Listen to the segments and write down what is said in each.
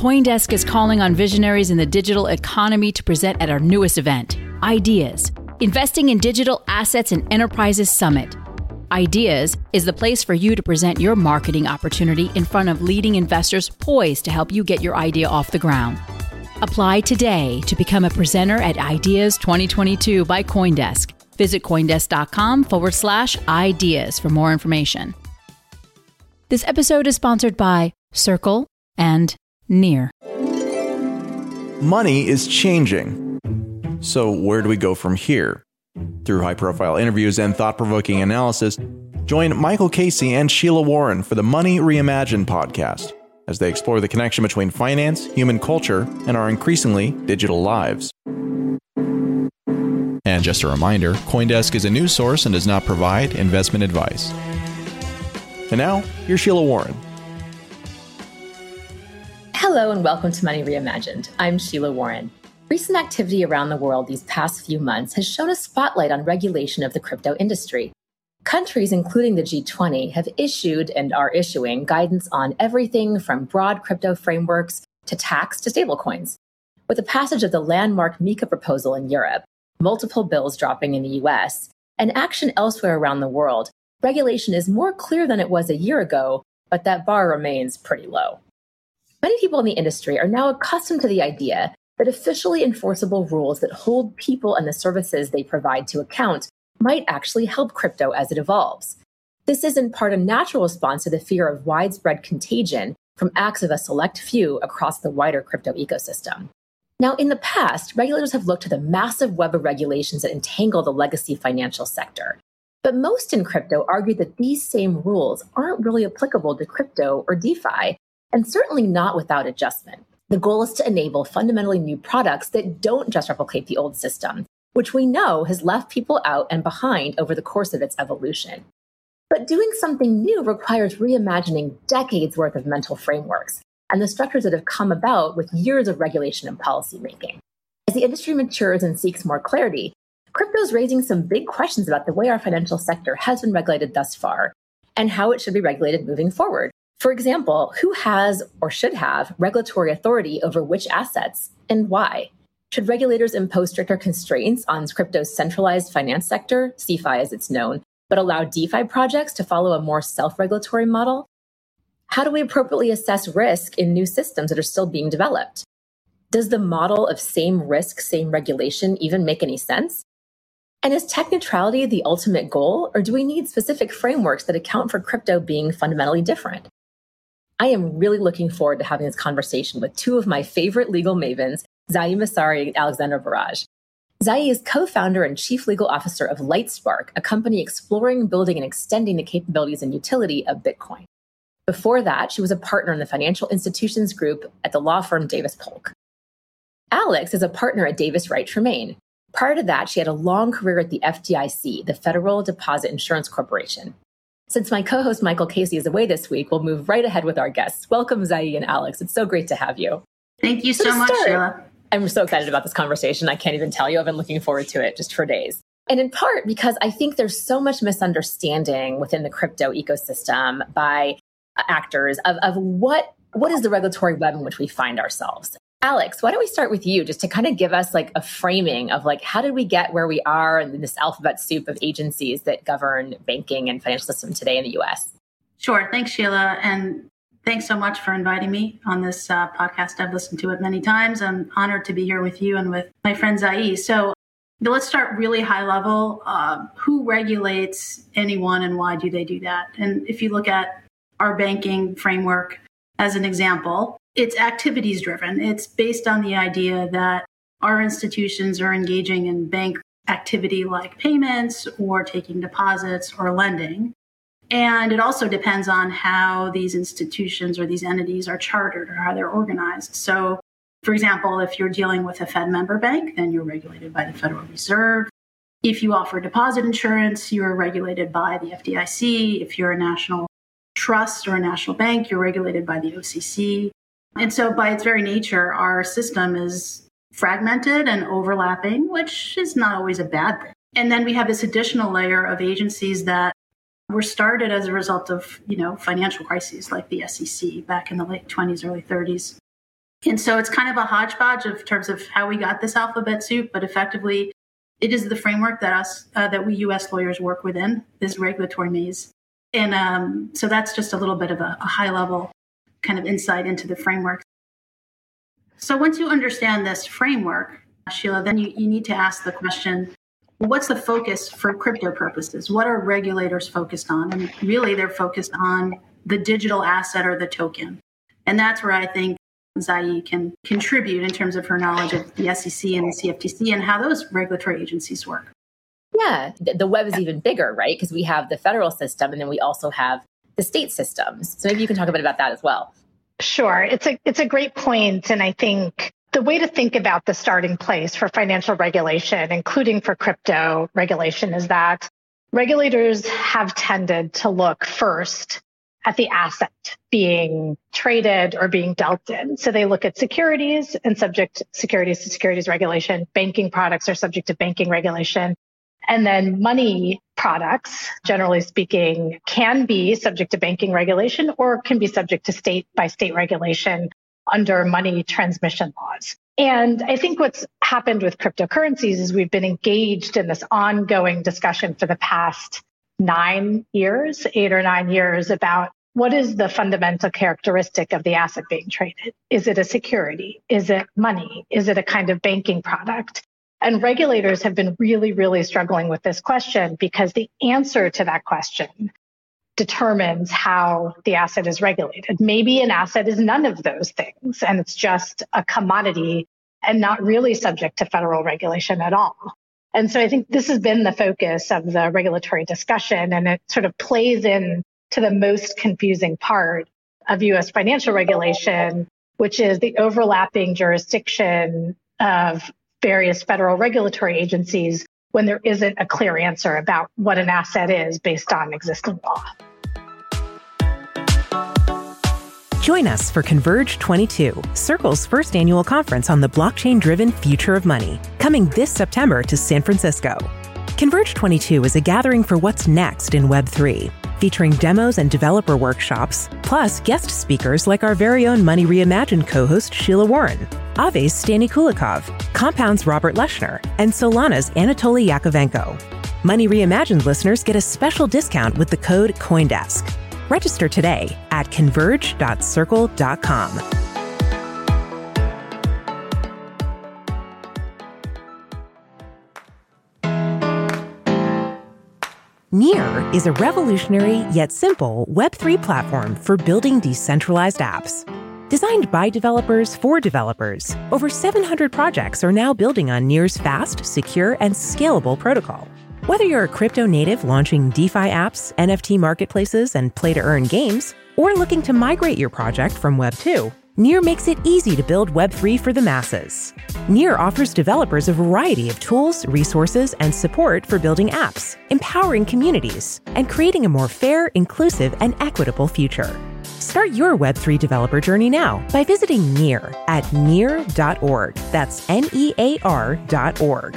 Coindesk is calling on visionaries in the digital economy to present at our newest event, Ideas Investing in Digital Assets and Enterprises Summit. Ideas is the place for you to present your marketing opportunity in front of leading investors poised to help you get your idea off the ground. Apply today to become a presenter at Ideas 2022 by Coindesk. Visit Coindesk.com forward slash ideas for more information. This episode is sponsored by Circle and Near. Money is changing so, where do we go from here? Through high profile interviews and thought provoking analysis, join Michael Casey and Sheila Warren for the Money Reimagined podcast as they explore the connection between finance, human culture, and our increasingly digital lives. And just a reminder Coindesk is a news source and does not provide investment advice. And now, here's Sheila Warren. Hello, and welcome to Money Reimagined. I'm Sheila Warren. Recent activity around the world these past few months has shown a spotlight on regulation of the crypto industry. Countries, including the G20, have issued and are issuing guidance on everything from broad crypto frameworks to tax to stablecoins. With the passage of the landmark MiCA proposal in Europe, multiple bills dropping in the US, and action elsewhere around the world, regulation is more clear than it was a year ago, but that bar remains pretty low. Many people in the industry are now accustomed to the idea that officially enforceable rules that hold people and the services they provide to account might actually help crypto as it evolves. This is in part a natural response to the fear of widespread contagion from acts of a select few across the wider crypto ecosystem. Now, in the past, regulators have looked to the massive web of regulations that entangle the legacy financial sector. But most in crypto argue that these same rules aren't really applicable to crypto or DeFi, and certainly not without adjustment. The goal is to enable fundamentally new products that don't just replicate the old system, which we know has left people out and behind over the course of its evolution. But doing something new requires reimagining decades worth of mental frameworks and the structures that have come about with years of regulation and policymaking. As the industry matures and seeks more clarity, crypto is raising some big questions about the way our financial sector has been regulated thus far and how it should be regulated moving forward, for example, who has or should have regulatory authority over which assets and why? Should regulators impose stricter constraints on crypto's centralized finance sector, CeFi as it's known, but allow DeFi projects to follow a more self regulatory model? How do we appropriately assess risk in new systems that are still being developed? Does the model of same risk, same regulation even make any sense? And is tech neutrality the ultimate goal, or do we need specific frameworks that account for crypto being fundamentally different? I am really looking forward to having this conversation with two of my favorite legal mavens, Jai Massari and Alexandra Barrage. Zahi is co-founder and chief legal officer of Lightspark, a company exploring, building, and extending the capabilities and utility of Bitcoin. Before that, she was a partner in the financial institutions group at the law firm Davis Polk. Alex is a partner at Davis Wright Tremaine. Prior to that, she had a long career at the FDIC, the Federal Deposit Insurance Corporation. Since my co host Michael Casey is away this week, we'll move right ahead with our guests. Welcome, Jai and Alex. It's so great to have you. Thank you so, so much, Sheila. I'm so excited about this conversation. I can't even tell you. I've been looking forward to it just for days. And in part because I think there's so much misunderstanding within the crypto ecosystem by actors of, of what what is the regulatory web in which we find ourselves Alex, why don't we start with you just to kind of give us like a framing of like how did we get where we are in this alphabet soup of agencies that govern banking and financial system today in the US? Sure. Thanks, Sheila. And thanks so much for inviting me on this uh, podcast. I've listened to it many times. I'm honored to be here with you and with my friend Jai. So let's start really high level. Uh, who regulates anyone and why do they do that? And if you look at our banking framework as an example, it's activities driven. It's based on the idea that our institutions are engaging in bank activity like payments or taking deposits or lending. And it also depends on how these institutions or these entities are chartered or how they're organized. So, for example, if you're dealing with a Fed member bank, then you're regulated by the Federal Reserve. If you offer deposit insurance, you're regulated by the FDIC. If you're a national trust or a national bank, you're regulated by the OCC. And so, by its very nature, our system is fragmented and overlapping, which is not always a bad thing. And then we have this additional layer of agencies that were started as a result of, you know, financial crises like the SEC back in the late 20s, early 30s. And so it's kind of a hodgepodge of terms of how we got this alphabet soup, but effectively it is the framework that us uh, that we U.S. lawyers work within this regulatory maze. And um, so that's just a little bit of a, a high level kind of insight into the framework. So once you understand this framework, Sheila, then you, you need to ask the question what's the focus for crypto purposes? What are regulators focused on? And really, they're focused on the digital asset or the token. And that's where I think Jai can contribute in terms of her knowledge of the SEC and the CFTC and how those regulatory agencies work. Yeah, the web is even bigger, right? Because we have the federal system and then we also have the state systems. So maybe you can talk a bit about that as well. Sure. It's a it's a great point and I think the way to think about the starting place for financial regulation, including for crypto regulation, is that regulators have tended to look first at the asset being traded or being dealt in. So they look at securities and subject securities to securities regulation. Banking products are subject to banking regulation. And then money products, generally speaking, can be subject to banking regulation or can be subject to state by state regulation under money transmission laws. And I think what's happened with cryptocurrencies is we've been engaged in this ongoing discussion for the past nine years, eight or nine years about what is the fundamental characteristic of the asset being traded? Is it a security? Is it money? Is it a kind of banking product? And regulators have been really, really struggling with this question because the answer to that question determines how the asset is regulated. Maybe an asset is none of those things and it's just a commodity and not really subject to federal regulation at all. And so I think this has been the focus of the regulatory discussion and it sort of plays in to the most confusing part of US financial regulation, which is the overlapping jurisdiction of various federal regulatory agencies when there isn't a clear answer about what an asset is based on existing law. Join us for Converge 22, Circle's first annual conference on the blockchain driven future of money, coming this September to San Francisco. Converge 22 is a gathering for what's next in Web3, featuring demos and developer workshops, plus guest speakers like our very own Money Reimagined co host Sheila Warren, Aave's Stani Kulechov, Compound's Robert Leshner, and Solana's Anatoly Yakovenko. Money Reimagined listeners get a special discount with the code COINDESK. Register today at converge.circle.com. Near is a revolutionary yet simple Web3 platform for building decentralized apps. Designed by developers for developers, over 700 projects are now building on Near's fast, secure, and scalable protocol. Whether you're a crypto native launching DeFi apps, NFT marketplaces, and play to earn games, or looking to migrate your project from Web 2, Near makes it easy to build Web3 for the masses. Near offers developers a variety of tools, resources, and support for building apps, empowering communities, and creating a more fair, inclusive, and equitable future. Start your Web3 developer journey now by visiting Near at near.org. That's N E A R.org.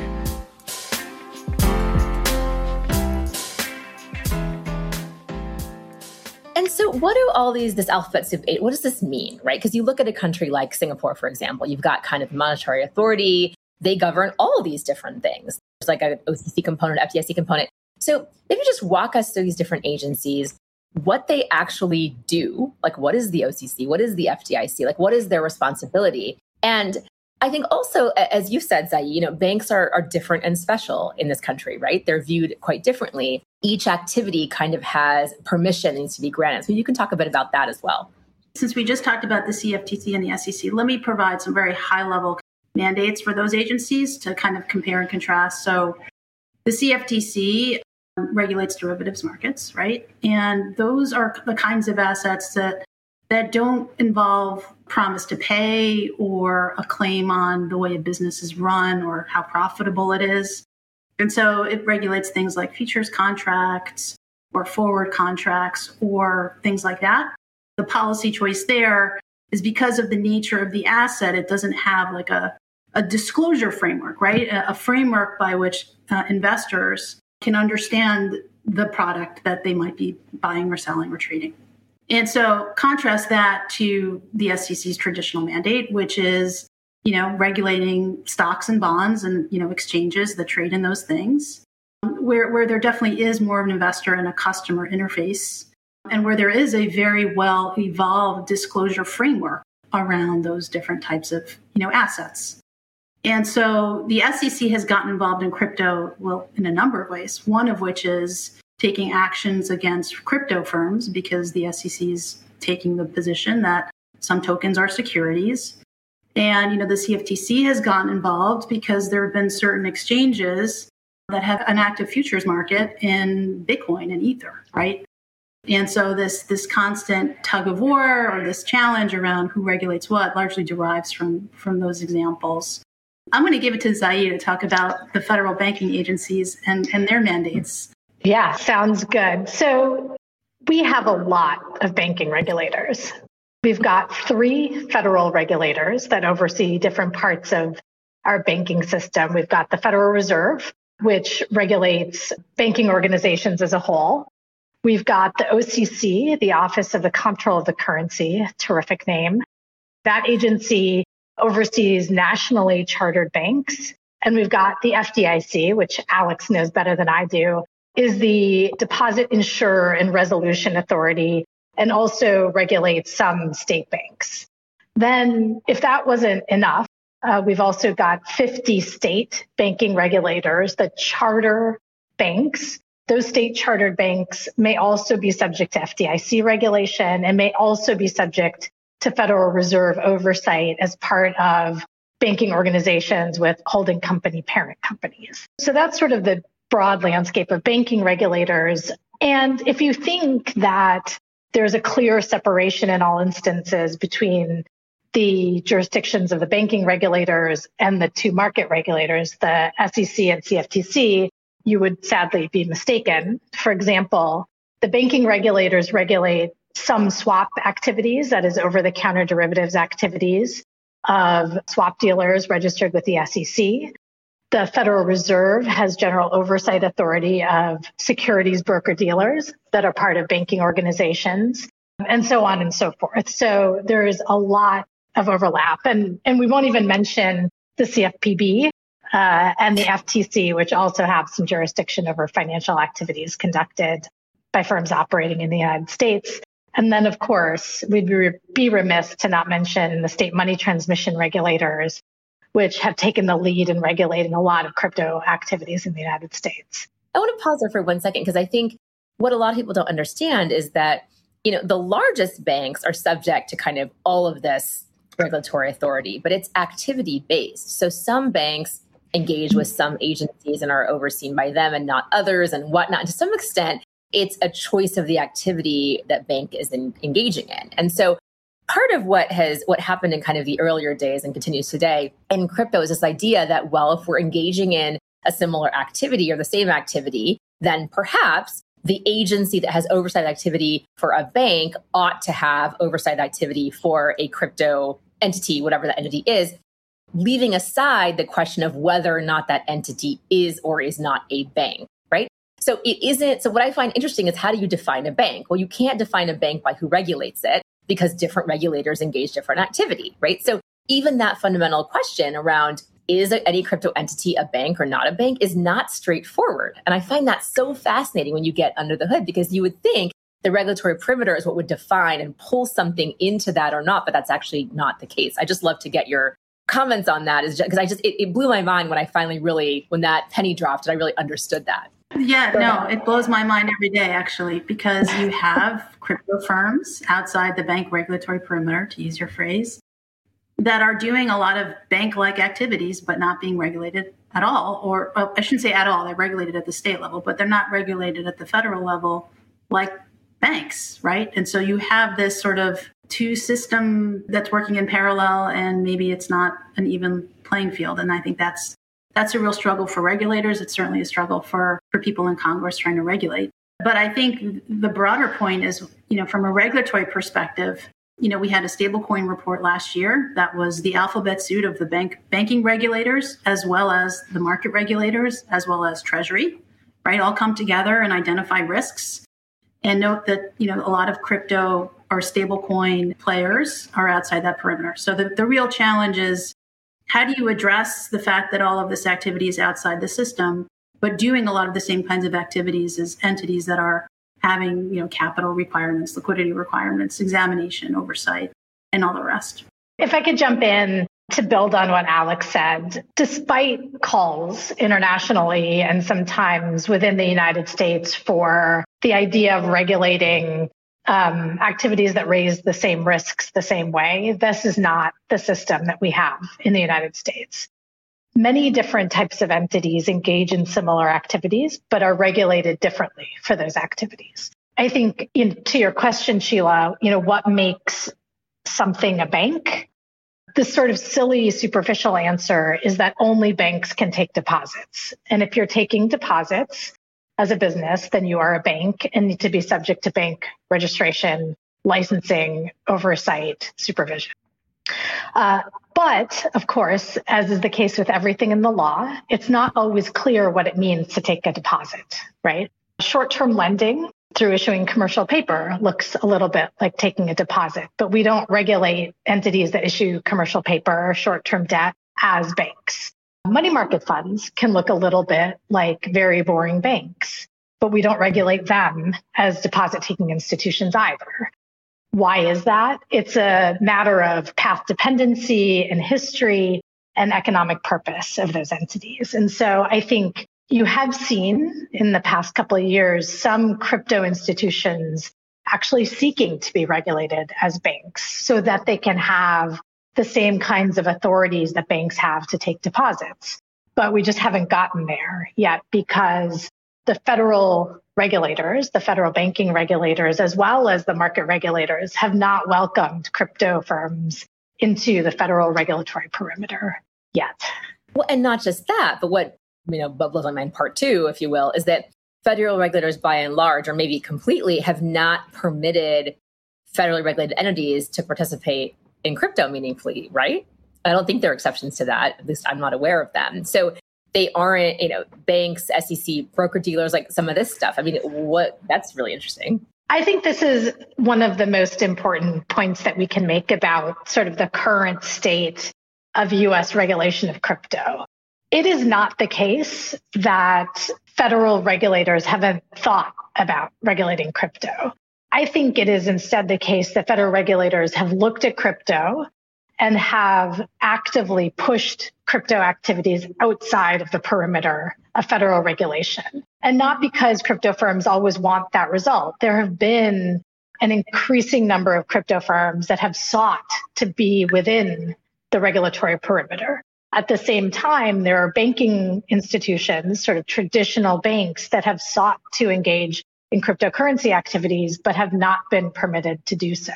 so, what do all these, this alphabet soup eight, what does this mean, right? Because you look at a country like Singapore, for example, you've got kind of monetary authority. They govern all these different things. There's like an OCC component, FDIC component. So, maybe just walk us through these different agencies. what they actually do. Like, what is the OCC? What is the FDIC? Like, what is their responsibility? And I think also, as you said, Jai, you know, banks are, are different and special in this country, right? They're viewed quite differently. Each activity kind of has permission needs to be granted. So you can talk a bit about that as well. Since we just talked about the CFTC and the SEC, let me provide some very high level mandates for those agencies to kind of compare and contrast. So the CFTC um, regulates derivatives markets, right? And those are the kinds of assets that that don't involve promise to pay or a claim on the way a business is run or how profitable it is. And so it regulates things like futures contracts or forward contracts or things like that. The policy choice there is because of the nature of the asset, it doesn't have like a, a disclosure framework, right? A, a framework by which uh, investors can understand the product that they might be buying or selling or trading. And so contrast that to the SEC's traditional mandate, which is, you know, regulating stocks and bonds and, you know, exchanges that trade in those things, um, where, where there definitely is more of an investor and a customer interface, and where there is a very well evolved disclosure framework around those different types of, you know, assets. And so the SEC has gotten involved in crypto, well, in a number of ways, one of which is taking actions against crypto firms because the SEC is taking the position that some tokens are securities. And, you know, the CFTC has gotten involved because there have been certain exchanges that have an active futures market in Bitcoin and Ether, right? And so this this constant tug of war or this challenge around who regulates what largely derives from from those examples. I'm going to give it to Jai to talk about the federal banking agencies and, and their mandates. Yeah, sounds good. So we have a lot of banking regulators. We've got three federal regulators that oversee different parts of our banking system. We've got the Federal Reserve, which regulates banking organizations as a whole. We've got the OCC, the Office of the Comptroller of the Currency, terrific name. That agency oversees nationally chartered banks. And we've got the FDIC, which Alex knows better than I do, is the deposit insurer and resolution authority and also regulates some state banks. Then, if that wasn't enough, uh, we've also got 50 state banking regulators that charter banks. Those state chartered banks may also be subject to FDIC regulation and may also be subject to Federal Reserve oversight as part of banking organizations with holding company parent companies. So that's sort of the broad landscape of banking regulators. And if you think that there's a clear separation in all instances between the jurisdictions of the banking regulators and the two market regulators, the SEC and CFTC, you would sadly be mistaken. For example, the banking regulators regulate some swap activities, that is over the counter derivatives activities of swap dealers registered with the SEC. The Federal Reserve has general oversight authority of securities broker dealers that are part of banking organizations and so on and so forth. So there's a lot of overlap. And, and we won't even mention the CFPB uh, and the FTC, which also have some jurisdiction over financial activities conducted by firms operating in the United States. And then, of course, we'd be remiss to not mention the state money transmission regulators which have taken the lead in regulating a lot of crypto activities in the United States. I want to pause there for one second because I think what a lot of people don't understand is that you know the largest banks are subject to kind of all of this regulatory authority, but it's activity based. So some banks engage with some agencies and are overseen by them and not others and whatnot. And to some extent, it's a choice of the activity that bank is in, engaging in. And so part of what has what happened in kind of the earlier days and continues today in crypto is this idea that well if we're engaging in a similar activity or the same activity then perhaps the agency that has oversight activity for a bank ought to have oversight activity for a crypto entity whatever that entity is leaving aside the question of whether or not that entity is or is not a bank right? So it isn't so what i find interesting is how do you define a bank? Well you can't define a bank by who regulates it because different regulators engage different activity, right? So even that fundamental question around is any crypto entity a bank or not a bank is not straightforward. And I find that so fascinating when you get under the hood because you would think the regulatory perimeter is what would define and pull something into that or not, but that's actually not the case. I just love to get your comments on that is because I just it, it blew my mind when I finally really when that penny dropped and I really understood that. Yeah, no, it blows my mind every day actually because you have crypto firms outside the bank regulatory perimeter, to use your phrase, that are doing a lot of bank like activities but not being regulated at all. Or well, I shouldn't say at all, they're regulated at the state level, but they're not regulated at the federal level like banks, right? And so you have this sort of two system that's working in parallel and maybe it's not an even playing field. And I think that's that's a real struggle for regulators. It's certainly a struggle for, for people in Congress trying to regulate. But I think the broader point is, you know, from a regulatory perspective, you know, we had a stablecoin report last year that was the alphabet soup of the bank banking regulators, as well as the market regulators, as well as Treasury, right? All come together and identify risks. And note that, you know, a lot of crypto or stablecoin players are outside that perimeter. So the, the real challenge is how do you address the fact that all of this activity is outside the system, but doing a lot of the same kinds of activities as entities that are having, you know, capital requirements, liquidity requirements, examination, oversight, and all the rest. If I could jump in to build on what Alex said, despite calls internationally and sometimes within the United States for the idea of regulating um, activities that raise the same risks the same way. This is not the system that we have in the United States. Many different types of entities engage in similar activities, but are regulated differently for those activities. I think in, to your question, Sheila, you know, what makes something a bank? The sort of silly, superficial answer is that only banks can take deposits. And if you're taking deposits, as a business, then you are a bank and need to be subject to bank registration, licensing, oversight, supervision. Uh, but of course, as is the case with everything in the law, it's not always clear what it means to take a deposit, right? Short term lending through issuing commercial paper looks a little bit like taking a deposit, but we don't regulate entities that issue commercial paper or short term debt as banks. Money market funds can look a little bit like very boring banks, but we don't regulate them as deposit taking institutions either. Why is that? It's a matter of path dependency and history and economic purpose of those entities. And so I think you have seen in the past couple of years some crypto institutions actually seeking to be regulated as banks so that they can have the same kinds of authorities that banks have to take deposits. But we just haven't gotten there yet because the federal regulators, the federal banking regulators, as well as the market regulators have not welcomed crypto firms into the federal regulatory perimeter yet. Well, and not just that, but what, you know, blows my mind part two, if you will, is that federal regulators by and large, or maybe completely, have not permitted federally regulated entities to participate in crypto meaningfully, right? I don't think there are exceptions to that. At least I'm not aware of them. So they aren't, you know, banks, SEC, broker dealers, like some of this stuff. I mean, what that's really interesting. I think this is one of the most important points that we can make about sort of the current state of US regulation of crypto. It is not the case that federal regulators haven't thought about regulating crypto. I think it is instead the case that federal regulators have looked at crypto and have actively pushed crypto activities outside of the perimeter of federal regulation. And not because crypto firms always want that result. There have been an increasing number of crypto firms that have sought to be within the regulatory perimeter. At the same time, there are banking institutions, sort of traditional banks that have sought to engage in cryptocurrency activities, but have not been permitted to do so.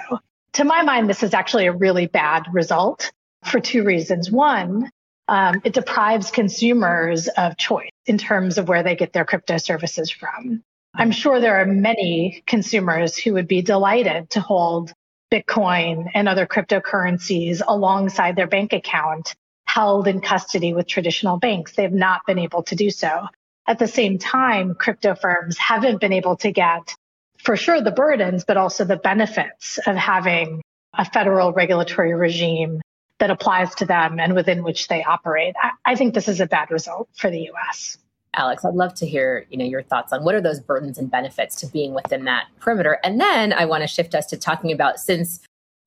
To my mind, this is actually a really bad result for two reasons. One, um, it deprives consumers of choice in terms of where they get their crypto services from. I'm sure there are many consumers who would be delighted to hold Bitcoin and other cryptocurrencies alongside their bank account held in custody with traditional banks. They've not been able to do so. At the same time, crypto firms haven't been able to get for sure the burdens, but also the benefits of having a federal regulatory regime that applies to them and within which they operate. I, I think this is a bad result for the US. Alex, I'd love to hear, you know, your thoughts on what are those burdens and benefits to being within that perimeter. And then I want to shift us to talking about since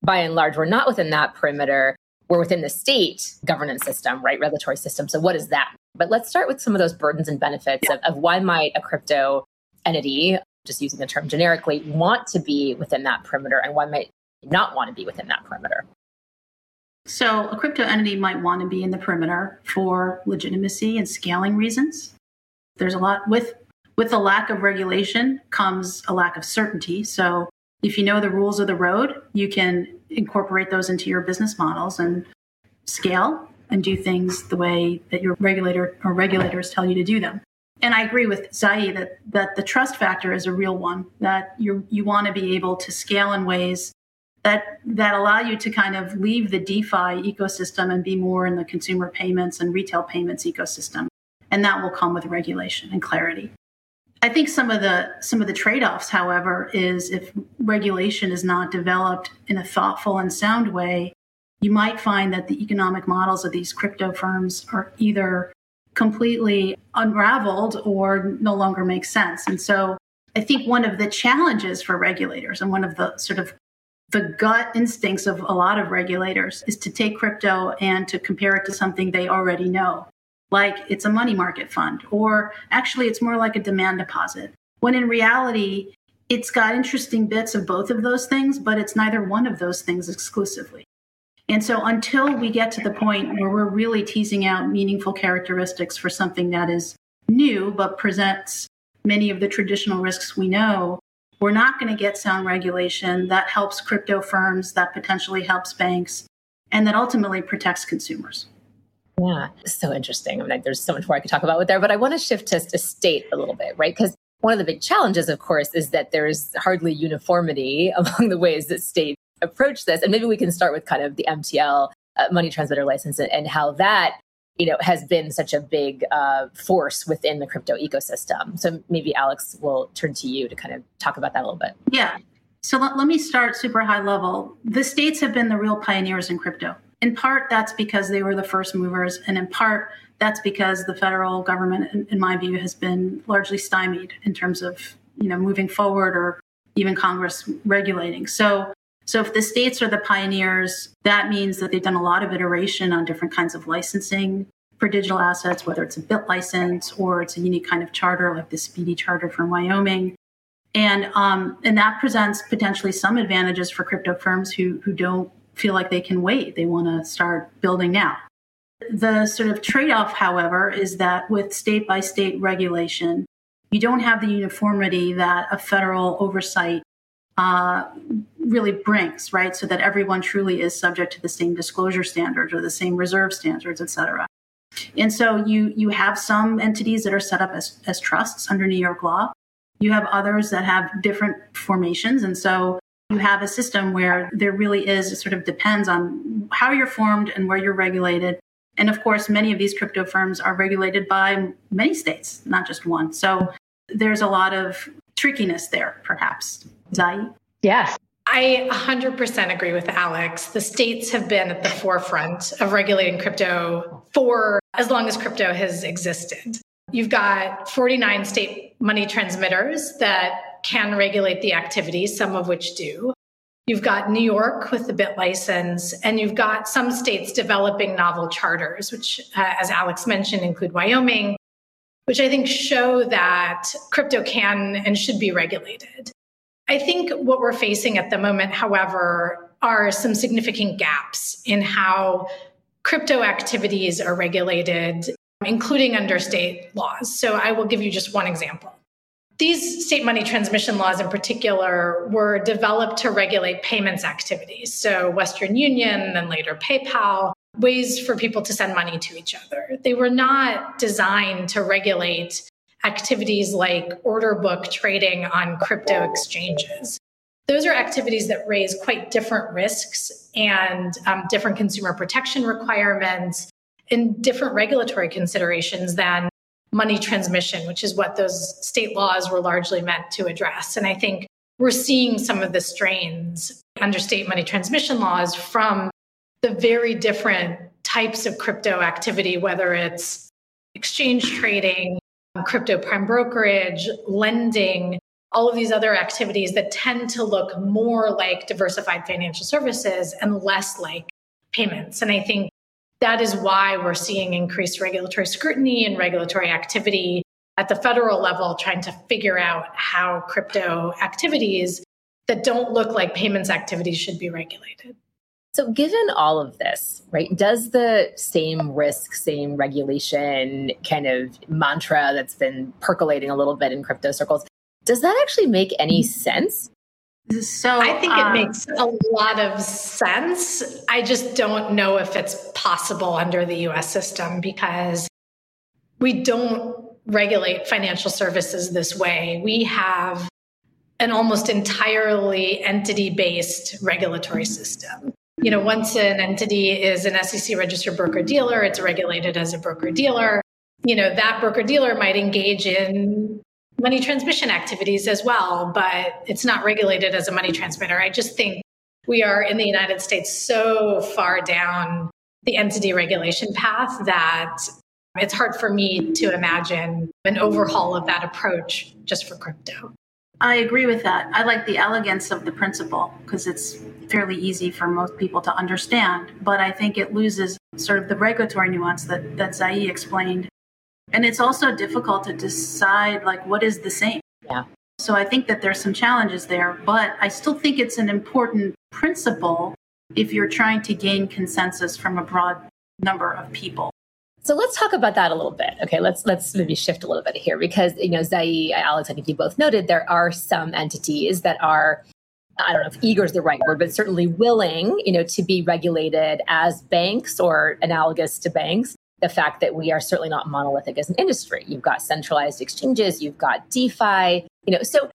by and large we're not within that perimeter, we're within the state governance system, right? Regulatory system. So what is that? But let's start with some of those burdens and benefits yeah. of, of why might a crypto entity, just using the term generically, want to be within that perimeter and why might not want to be within that perimeter? So, a crypto entity might want to be in the perimeter for legitimacy and scaling reasons. There's a lot with with the lack of regulation comes a lack of certainty. So, if you know the rules of the road, you can incorporate those into your business models and scale and do things the way that your regulator or regulators tell you to do them. And I agree with Jai that that the trust factor is a real one. That you you want to be able to scale in ways that that allow you to kind of leave the DeFi ecosystem and be more in the consumer payments and retail payments ecosystem. And that will come with regulation and clarity. I think some of the some of the trade-offs, however, is if regulation is not developed in a thoughtful and sound way, you might find that the economic models of these crypto firms are either completely unraveled or no longer make sense. And so I think one of the challenges for regulators and one of the sort of the gut instincts of a lot of regulators is to take crypto and to compare it to something they already know, like it's a money market fund, or actually it's more like a demand deposit. When in reality, it's got interesting bits of both of those things, but it's neither one of those things exclusively. And so until we get to the point where we're really teasing out meaningful characteristics for something that is new but presents many of the traditional risks we know, we're not going to get sound regulation that helps crypto firms, that potentially helps banks, and that ultimately protects consumers. Yeah, so interesting. I mean, there's so much more I could talk about with there, but I want to shift to, state a little bit, right? Because one of the big challenges, of course, is that there's hardly uniformity among the ways that states approach this. And maybe we can start with kind of the MTL uh, money transmitter license and, and how that you know has been such a big uh, force within the crypto ecosystem. So maybe alex will turn to you to kind of talk about that a little bit. Yeah. So let, let me start super high level. The states have been the real pioneers in crypto. In part that's because they were the first movers and in part that's because the federal government in, in my view has been largely stymied in terms of you know moving forward or even congress regulating. So so if the states are the pioneers, that means that they've done a lot of iteration on different kinds of licensing for digital assets, whether it's a BitLicense or it's a unique kind of charter like the SPDI Charter from Wyoming. And um, and that presents potentially some advantages for crypto firms who who don't feel like they can wait. They want to start building now. The sort of trade-off, however, is that with state by state regulation, you don't have the uniformity that a federal oversight uh, really brings, right? So that everyone truly is subject to the same disclosure standards or the same reserve standards, et cetera. And so you you have some entities that are set up as, as trusts under New York law. You have others that have different formations. And so you have a system where there really is, it sort of depends on how you're formed and where you're regulated. And of course, many of these crypto firms are regulated by many states, not just one. So there's a lot of trickiness there, perhaps. Jai? Yes. I 100% agree with Alex. The states have been at the forefront of regulating crypto for as long as crypto has existed. You've got 49 state money transmitters that can regulate the activity, some of which do. You've got New York with the BitLicense, and you've got some states developing novel charters, which, uh, as Alex mentioned, include Wyoming, which I think show that crypto can and should be regulated. I think what we're facing at the moment, however, are some significant gaps in how crypto activities are regulated, including under state laws. So I will give you just one example. These state money transmission laws, in particular, were developed to regulate payments activities. So, Western Union, then later PayPal, ways for people to send money to each other. They were not designed to regulate activities like order book trading on crypto exchanges. Those are activities that raise quite different risks and um, different consumer protection requirements and different regulatory considerations than money transmission, which is what those state laws were largely meant to address. And I think we're seeing some of the strains under state money transmission laws from the very different types of crypto activity, whether it's exchange trading, Um, crypto prime brokerage, lending, all of these other activities that tend to look more like diversified financial services and less like payments. And I think that is why we're seeing increased regulatory scrutiny and regulatory activity at the federal level, trying to figure out how crypto activities that don't look like payments activities should be regulated. So, given all of this, right, does the same risk, same regulation kind of mantra that's been percolating a little bit in crypto circles, does that actually make any sense? So I think it um, makes a lot of sense. I just don't know if it's possible under the US system because we don't regulate financial services this way. We have an almost entirely entity based regulatory system. You know, once an entity is an SEC registered broker dealer, it's regulated as a broker dealer. You know, that broker dealer might engage in money transmission activities as well, but it's not regulated as a money transmitter. I just think we are in the United States so far down the entity regulation path that it's hard for me to imagine an overhaul of that approach just for crypto. I agree with that. I like the elegance of the principle because it's fairly easy for most people to understand, but I think it loses sort of the regulatory nuance that, that Jai explained and it's also difficult to decide like what is the same. Yeah. So I think that there's some challenges there, but I still think it's an important principle if you're trying to gain consensus from a broad number of people. So let's talk about that a little bit. Okay, let's let's maybe shift a little bit here because you know Jai, Alex, I think you both noted there are some entities that are I don't know if eager is the right word, but certainly willing, you know, to be regulated as banks or analogous to banks the fact that we are certainly not monolithic as an industry. You've got centralized exchanges, you've got DeFi, you know, so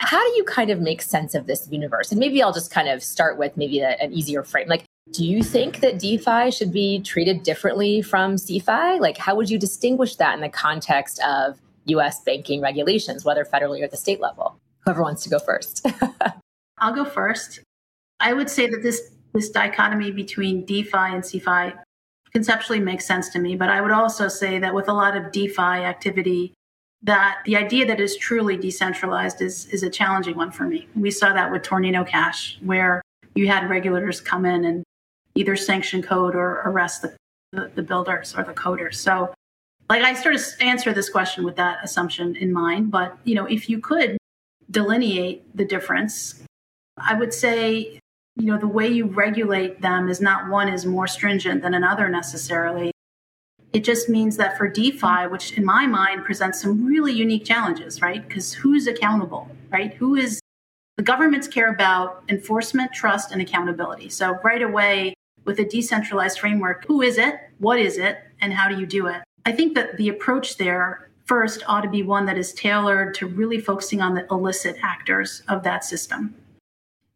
how do you kind of make sense of this universe? And maybe I'll just kind of start with maybe a, an easier frame. Like, do you think that DeFi should be treated differently from CeFi? Like, how would you distinguish that in the context of US banking regulations, whether federally or the state level? Whoever wants to go first. I'll go first. I would say that this this dichotomy between DeFi and CeFi conceptually makes sense to me. But I would also say that with a lot of DeFi activity, that the idea that is truly decentralized is, is a challenging one for me. We saw that with Tornado Cash, where you had regulators come in and either sanction code or arrest the, the, builders or the coders. So like I sort of answer this question with that assumption in mind. But you know, if you could delineate the difference, I would say you know, the way you regulate them is not one is more stringent than another necessarily. It just means that for DeFi, which in my mind presents some really unique challenges, right? Because who's accountable, right? Who is the governments care about enforcement, trust, and accountability. So right away, with a decentralized framework, who is it? What is it? And how do you do it? I think that the approach there first ought to be one that is tailored to really focusing on the illicit actors of that system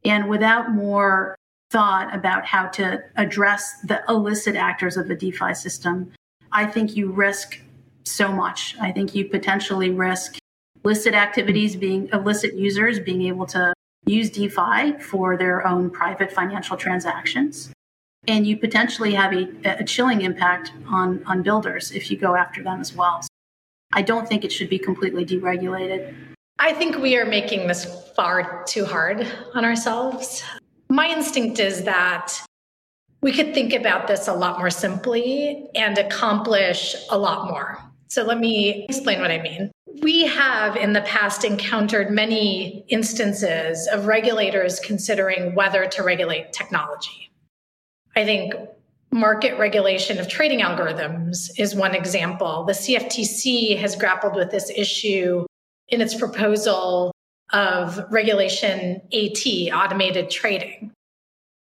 and without more thought about how to address the illicit actors of the DeFi system, I think you risk so much. I think you potentially risk illicit activities being illicit users being able to use DeFi for their own private financial transactions. And you potentially have a, a chilling impact on, on builders if you go after them as well. I don't think it should be completely deregulated. I think we are making this far too hard on ourselves. My instinct is that we could think about this a lot more simply and accomplish a lot more. So let me explain what I mean. We have in the past encountered many instances of regulators considering whether to regulate technology. I think market regulation of trading algorithms is one example. The CFTC has grappled with this issue in its proposal of regulation AT, automated trading.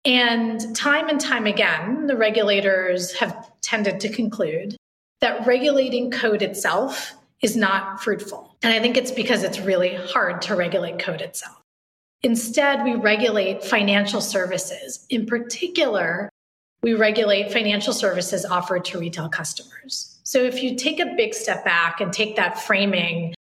And time and time again, the regulators have tended to conclude that regulating code itself is not fruitful. And I think it's because it's really hard to regulate code itself. Instead, we regulate financial services. In particular, we regulate financial services offered to retail customers. So if you take a big step back and take that framing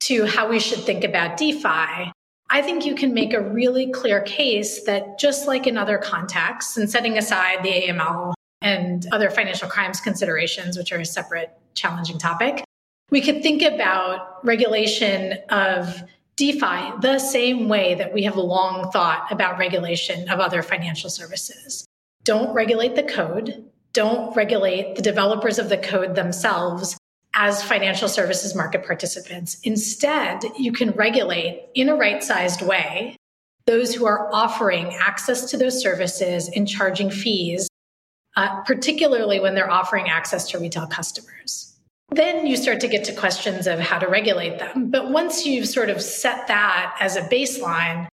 to how we should think about DeFi, I think you can make a really clear case that just like in other contexts, and setting aside the AML and other financial crimes considerations, which are a separate challenging topic, we could think about regulation of DeFi the same way that we have long thought about regulation of other financial services. Don't regulate the code, don't regulate the developers of the code themselves as financial services market participants. Instead, you can regulate in a right sized way those who are offering access to those services and charging fees, uh, particularly when they're offering access to retail customers. Then you start to get to questions of how to regulate them. But once you've sort of set that as a baseline,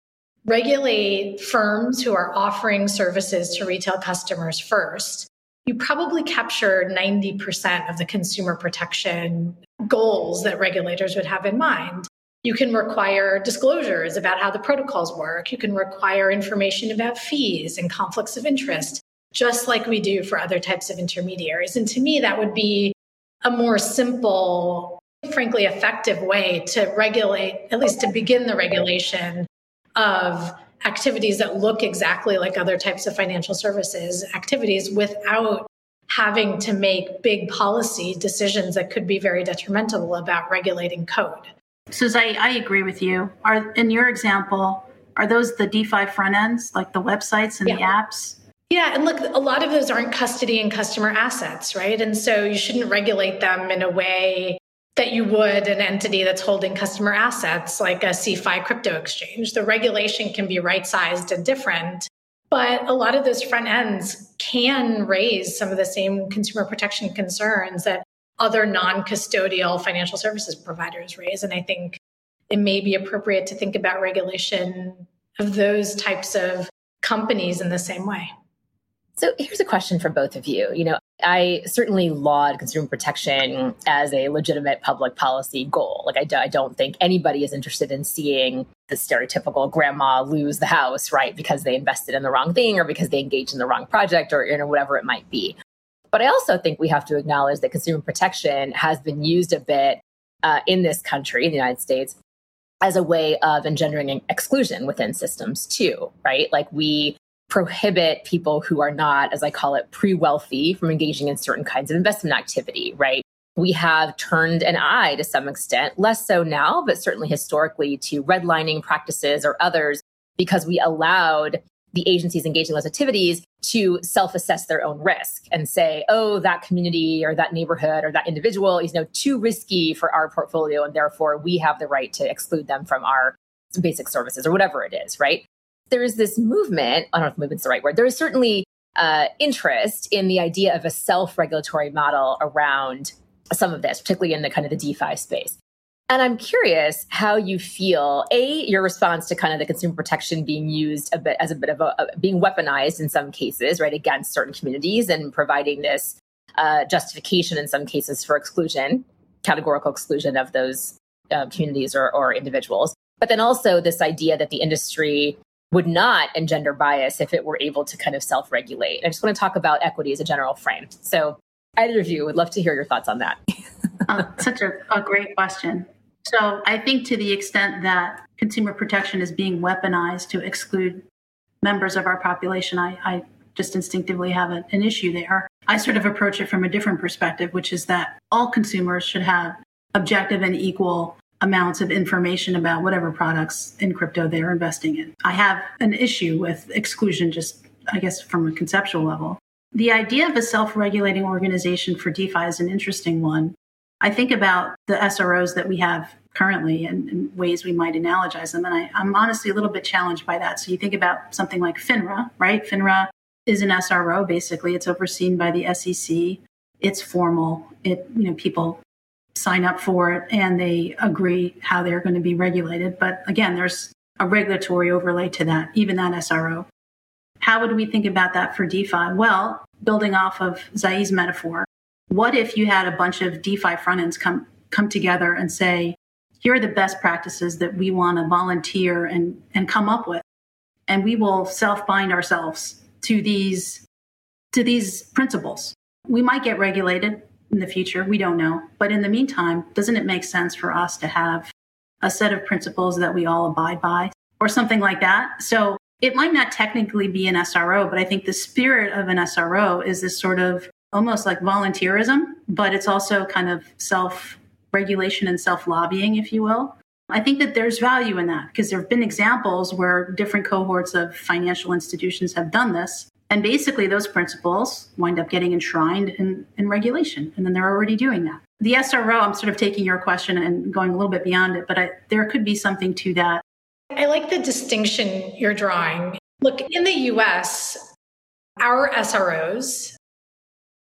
regulate firms who are offering services to retail customers first. You probably capture 90% of the consumer protection goals that regulators would have in mind. You can require disclosures about how the protocols work. You can require information about fees and conflicts of interest, just like we do for other types of intermediaries. And to me, that would be a more simple, frankly, effective way to regulate, at least to begin the regulation of activities that look exactly like other types of financial services activities without having to make big policy decisions that could be very detrimental about regulating code. So I, I agree with you. Are in your example, are those the DeFi front ends, like the websites and yeah. the apps? Yeah, and look, a lot of those aren't custody and customer assets, right? And so you shouldn't regulate them in a way that you would an entity that's holding customer assets like a CeFi crypto exchange. The regulation can be right sized and different, but a lot of those front ends can raise some of the same consumer protection concerns that other non custodial financial services providers raise. And I think it may be appropriate to think about regulation of those types of companies in the same way. So here's a question for both of you. You know, I certainly laud consumer protection as a legitimate public policy goal. Like, I, do, I don't think anybody is interested in seeing the stereotypical grandma lose the house, right, because they invested in the wrong thing or because they engaged in the wrong project or you know, whatever it might be. But I also think we have to acknowledge that consumer protection has been used a bit uh, in this country, in the United States, as a way of engendering exclusion within systems too, right? Like we prohibit people who are not, as I call it, pre wealthy from engaging in certain kinds of investment activity, right? We have turned an eye to some extent, less so now, but certainly historically, to redlining practices or others because we allowed the agencies engaging in those activities to self assess their own risk and say, oh, that community or that neighborhood or that individual is you know, too risky for our portfolio. And therefore, we have the right to exclude them from our basic services or whatever it is, right? There is this movement. I don't know if movement's the right word. There is certainly uh, interest in the idea of a self-regulatory model around some of this, particularly in the kind of the DeFi space. And I'm curious how you feel, A, your response to kind of the consumer protection being used a bit as a bit of a, a being weaponized in some cases, right, against certain communities and providing this uh, justification in some cases for exclusion, categorical exclusion of those uh, communities or, or individuals. But then also this idea that the industry would not engender bias if it were able to kind of self regulate. I just want to talk about equity as a general frame. So, either of you would love to hear your thoughts on that. uh, such a, a great question. So, I think to the extent that consumer protection is being weaponized to exclude members of our population, I, I just instinctively have a, an issue there. I sort of approach it from a different perspective, which is that all consumers should have objective and equal amounts of information about whatever products in crypto they're investing in. I have an issue with exclusion, just I guess from a conceptual level. The idea of a self regulating organization for DeFi is an interesting one. I think about the SROs that we have currently and, and ways we might analogize them. And I, I'm honestly a little bit challenged by that. So you think about something like FINRA, right? FINRA is an SRO, basically. It's overseen by the SEC. It's formal. It, you know, people sign up for it and they agree how they're going to be regulated. But again, there's a regulatory overlay to that, even that SRO. How would we think about that for DeFi? Well, building off of Jai's metaphor, what if you had a bunch of DeFi front ends come, come together and say, here are the best practices that we want to volunteer and, and come up with. And we will self bind ourselves to these, to these principles. We might get regulated in the future. We don't know. But in the meantime, doesn't it make sense for us to have a set of principles that we all abide by or something like that? So it might not technically be an SRO, but I think the spirit of an SRO is this sort of almost like volunteerism, but it's also kind of self regulation and self lobbying, if you will. I think that there's value in that because there have been examples where different cohorts of financial institutions have done this. And basically, those principles wind up getting enshrined in, in regulation, and then they're already doing that. The SRO, I'm sort of taking your question and going a little bit beyond it, but I, there could be something to that. I like the distinction you're drawing. Look, in the US, our SROs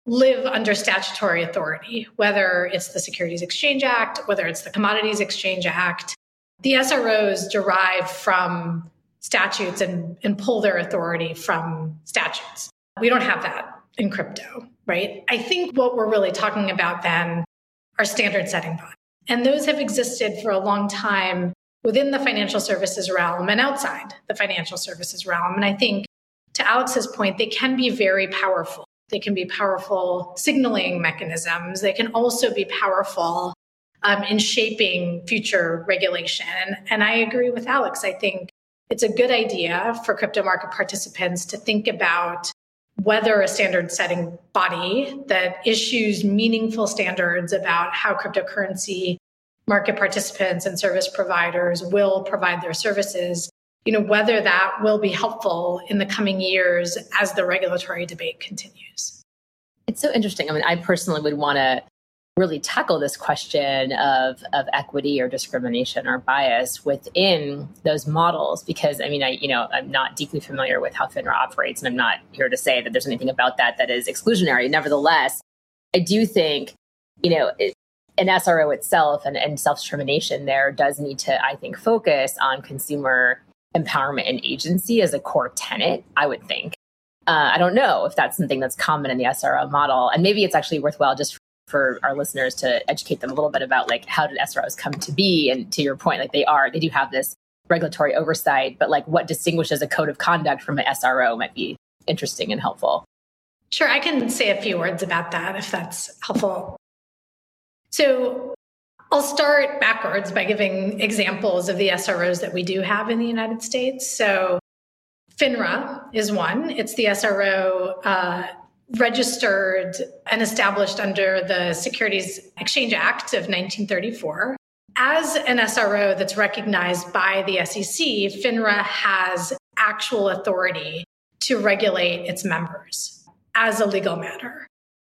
live under statutory authority, whether it's the Securities Exchange Act, whether it's the Commodities Exchange Act. The SROs derive from statutes and, and pull their authority from statutes. We don't have that in crypto, right? I think what we're really talking about then are standard setting bodies. And those have existed for a long time within the financial services realm and outside the financial services realm. And I think to Alex's point, they can be very powerful. They can be powerful signaling mechanisms. They can also be powerful um, in shaping future regulation. And, and I agree with Alex. I think it's a good idea for crypto market participants to think about whether a standard setting body that issues meaningful standards about how cryptocurrency market participants and service providers will provide their services you know whether that will be helpful in the coming years as the regulatory debate continues. It's so interesting. I mean i personally would want to really tackle this question of, of equity or discrimination or bias within those models because i mean i you know i'm not deeply familiar with how finra operates and i'm not here to say that there's anything about that that is exclusionary nevertheless i do think you know it, an sro itself and, and self-determination there does need to i think focus on consumer empowerment and agency as a core tenet i would think uh, I don't know if that's something that's common in the SRO model. And maybe it's actually worthwhile just for our listeners to educate them a little bit about like how did SROs come to be? And to your point, like they are, they do have this regulatory oversight, but like what distinguishes a code of conduct from an SRO might be interesting and helpful. Sure, I can say a few words about that if that's helpful. So I'll start backwards by giving examples of the SROs that we do have in the United States. So FINRA is one. It's the SRO uh, registered and established under the Securities Exchange Act of 1934. As an SRO that's recognized by the SEC, FINRA has actual authority to regulate its members as a legal matter.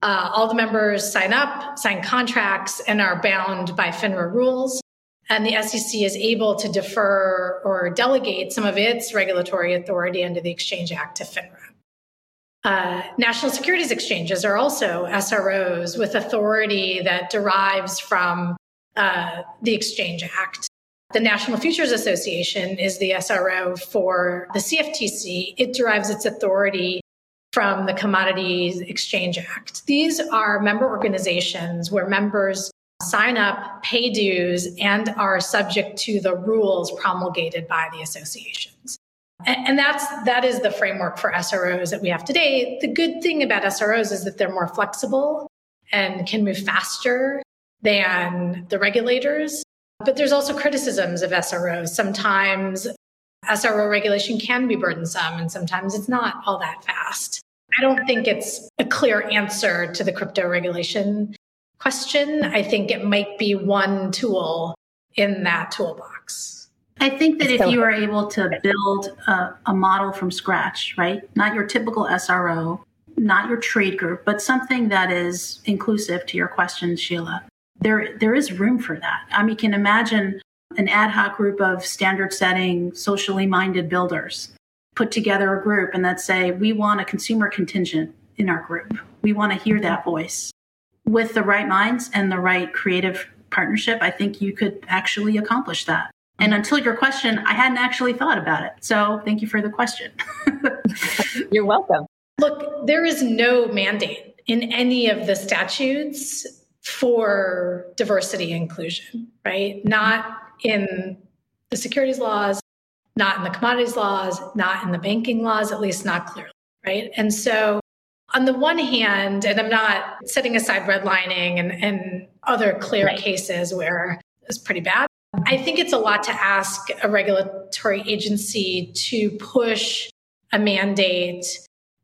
Uh, all the members sign up, sign contracts, and are bound by FINRA rules. And the SEC is able to defer or delegate some of its regulatory authority under the Exchange Act to FINRA. Uh, national securities exchanges are also SROs with authority that derives from uh, the Exchange Act. The National Futures Association is the SRO for the CFTC. It derives its authority from the Commodities Exchange Act. These are member organizations where members sign up, pay dues, and are subject to the rules promulgated by the associations. And that's that is the framework for SROs that we have today. The good thing about SROs is that they're more flexible and can move faster than the regulators. But there's also criticisms of SROs. Sometimes SRO regulation can be burdensome and sometimes it's not all that fast. I don't think it's a clear answer to the crypto regulation question. I think it might be one tool in that toolbox. I think that if you are able to build a, a, model from scratch, right? Not your typical SRO, not your trade group, but something that is inclusive to your question, Sheila. There, there is room for that. I mean, you can imagine an ad hoc group of standard setting, socially minded builders put together a group and that say, we want a consumer contingent in our group. We want to hear that voice. With the right minds and the right creative partnership, I think you could actually accomplish that. And until your question, I hadn't actually thought about it. So thank you for the question. You're welcome. Look, there is no mandate in any of the statutes for diversity inclusion, right? Not in the securities laws, not in the commodities laws, not in the banking laws, at least not clearly, right? And so on the one hand, and I'm not setting aside redlining and, and other clear right. cases where it's pretty bad. I think it's a lot to ask a regulatory agency to push a mandate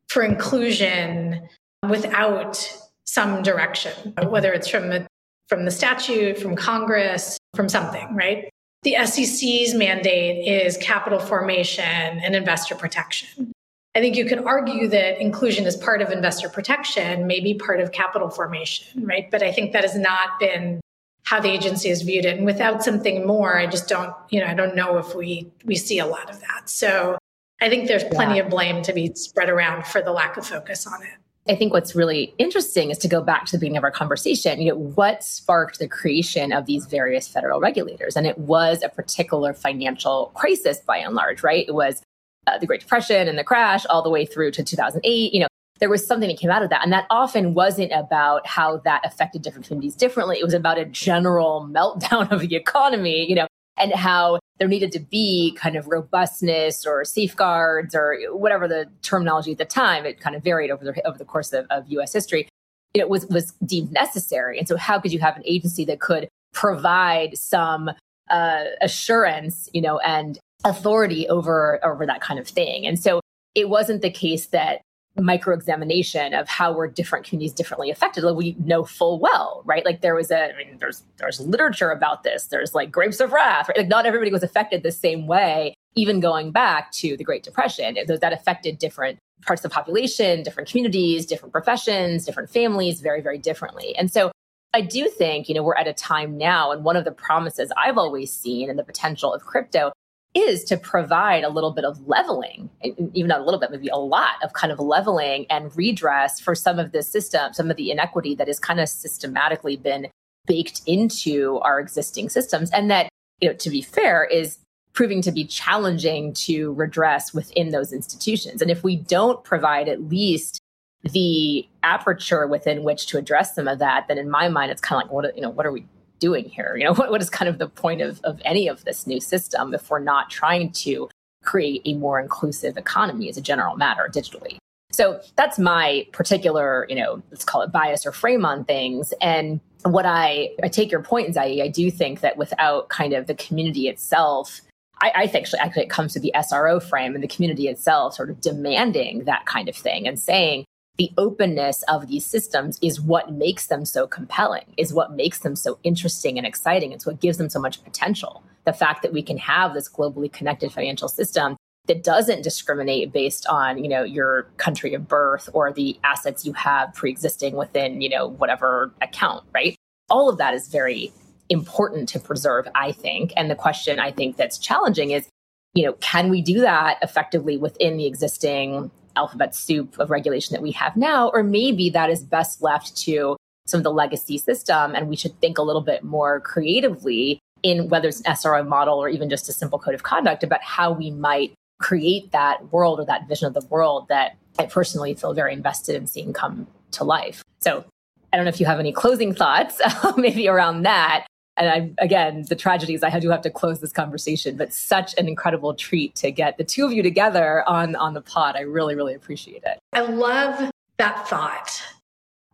for inclusion without some direction, whether it's from the from the statute, from Congress, from something, right? The SEC's mandate is capital formation and investor protection. I think you could argue that inclusion is part of investor protection, maybe part of capital formation, right? But I think that has not been how the agency has viewed it. And without something more, I just don't, you know, I don't know if we we see a lot of that. So I think there's plenty yeah. of blame to be spread around for the lack of focus on it. I think what's really interesting is to go back to the beginning of our conversation. You know, what sparked the creation of these various federal regulators? And it was a particular financial crisis by and large, right? It was uh, the Great Depression and the crash all the way through to 2008. You know, there was something that came out of that. And that often wasn't about how that affected different communities differently. It was about a general meltdown of the economy, you know, and how there needed to be kind of robustness or safeguards or whatever the terminology at the time. It kind of varied over the, over the course of, of US history. It was, was deemed necessary. And so how could you have an agency that could provide some uh, assurance, you know, and authority over over that kind of thing. And so it wasn't the case that micro examination of how were different communities differently affected like we know full well right? Like there was a i mean there's there's literature about this. There's like grapes of wrath right? Like not everybody was affected the same way even going back to the great depression. That affected different parts of the population different communities different professions different families very very differently. And so I do think, you know, we're at a time now, and one of the promises I've always seen and the potential of crypto is to provide a little bit of leveling, even not a little bit, maybe a lot of kind of leveling and redress for some of the system, some of the inequity that has kind of systematically been baked into our existing systems. And that, you know, to be fair, is proving to be challenging to redress within those institutions. And if we don't provide at least the aperture within which to address some of that, then in my mind, it's kind of like, what, you know, what are we doing here? You know, what, what is kind of the point of, of any of this new system if we're not trying to create a more inclusive economy as a general matter digitally? So that's my particular, you know, let's call it bias or frame on things. And what I, I take your point, Jai, I do think that without kind of the community itself, I, I think actually, actually it comes to the SRO frame and the community itself sort of demanding that kind of thing and saying, the openness of these systems is what makes them so compelling, is what makes them so interesting and exciting. It's what gives them so much potential. The fact that we can have this globally connected financial system that doesn't discriminate based on, you know, your country of birth or the assets you have pre-existing within, you know, whatever account, right? All of that is very important to preserve, I think. And the question I think that's challenging is, you know, can we do that effectively within the existing alphabet soup of regulation that we have now, or maybe that is best left to some of the legacy system. And we should think a little bit more creatively in whether it's an SRO model or even just a simple code of conduct about how we might create that world or that vision of the world that I personally feel very invested in seeing come to life. So I don't know if you have any closing thoughts, maybe around that and I, again, the tragedy is I do have to close this conversation, but such an incredible treat to get the two of you together on, on the pod. I really, really appreciate it. I love that thought.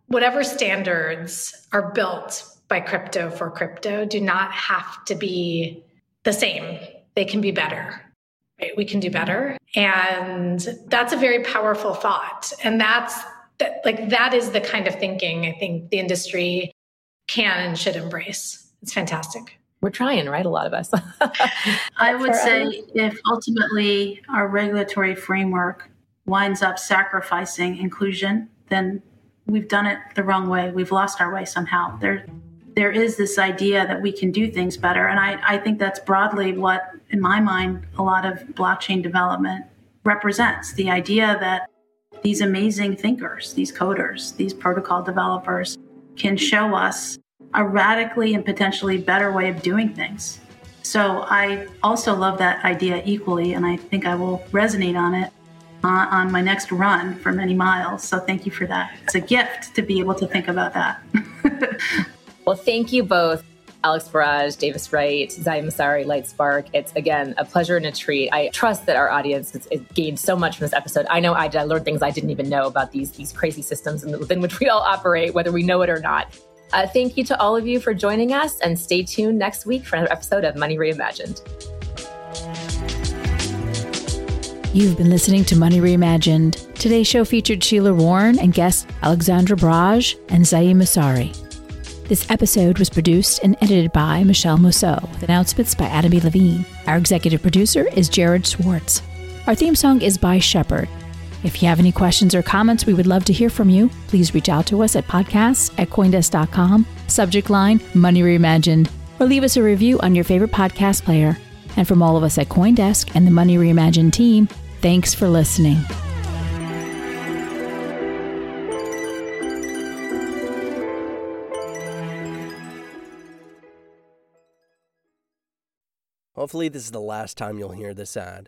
Whatever standards are built by crypto for crypto do not have to be the same. They can be better. Right? We can do better. And that's a very powerful thought. And that's that, like, that is the kind of thinking I think the industry can and should embrace. It's fantastic. We're trying, right? A lot of us. I would say if ultimately our regulatory framework winds up sacrificing inclusion, then we've done it the wrong way. We've lost our way somehow. There, there is this idea that we can do things better. And I, I think that's broadly what, in my mind, a lot of blockchain development represents the idea that these amazing thinkers, these coders, these protocol developers can show us a radically and potentially better way of doing things. So I also love that idea equally, and I think I will resonate on it uh, on my next run for many miles. So thank you for that. It's a gift to be able to think about that. well, thank you both. Alex Barrage, Davis Wright, Jai Massari, Lightspark. It's again a pleasure and a treat. I trust that our audience has, has gained so much from this episode. I know I, I learned things I didn't even know about these these crazy systems within which we all operate, whether we know it or not. Uh, thank you to all of you for joining us, and stay tuned next week for another episode of Money Reimagined. You've been listening to Money Reimagined. Today's show featured Sheila Warren and guests Alexandra Barrage and Jai Massari. This episode was produced and edited by Michelle Mousseau, with announcements by Adam B. Levine. Our executive producer is Jared Schwartz. Our theme song is by Shepard. If you have any questions or comments, we would love to hear from you. Please reach out to us at podcasts at coindesk.com, subject line Money Reimagined, or leave us a review on your favorite podcast player. And from all of us at Coindesk and the Money Reimagined team, thanks for listening. Hopefully, this is the last time you'll hear this ad.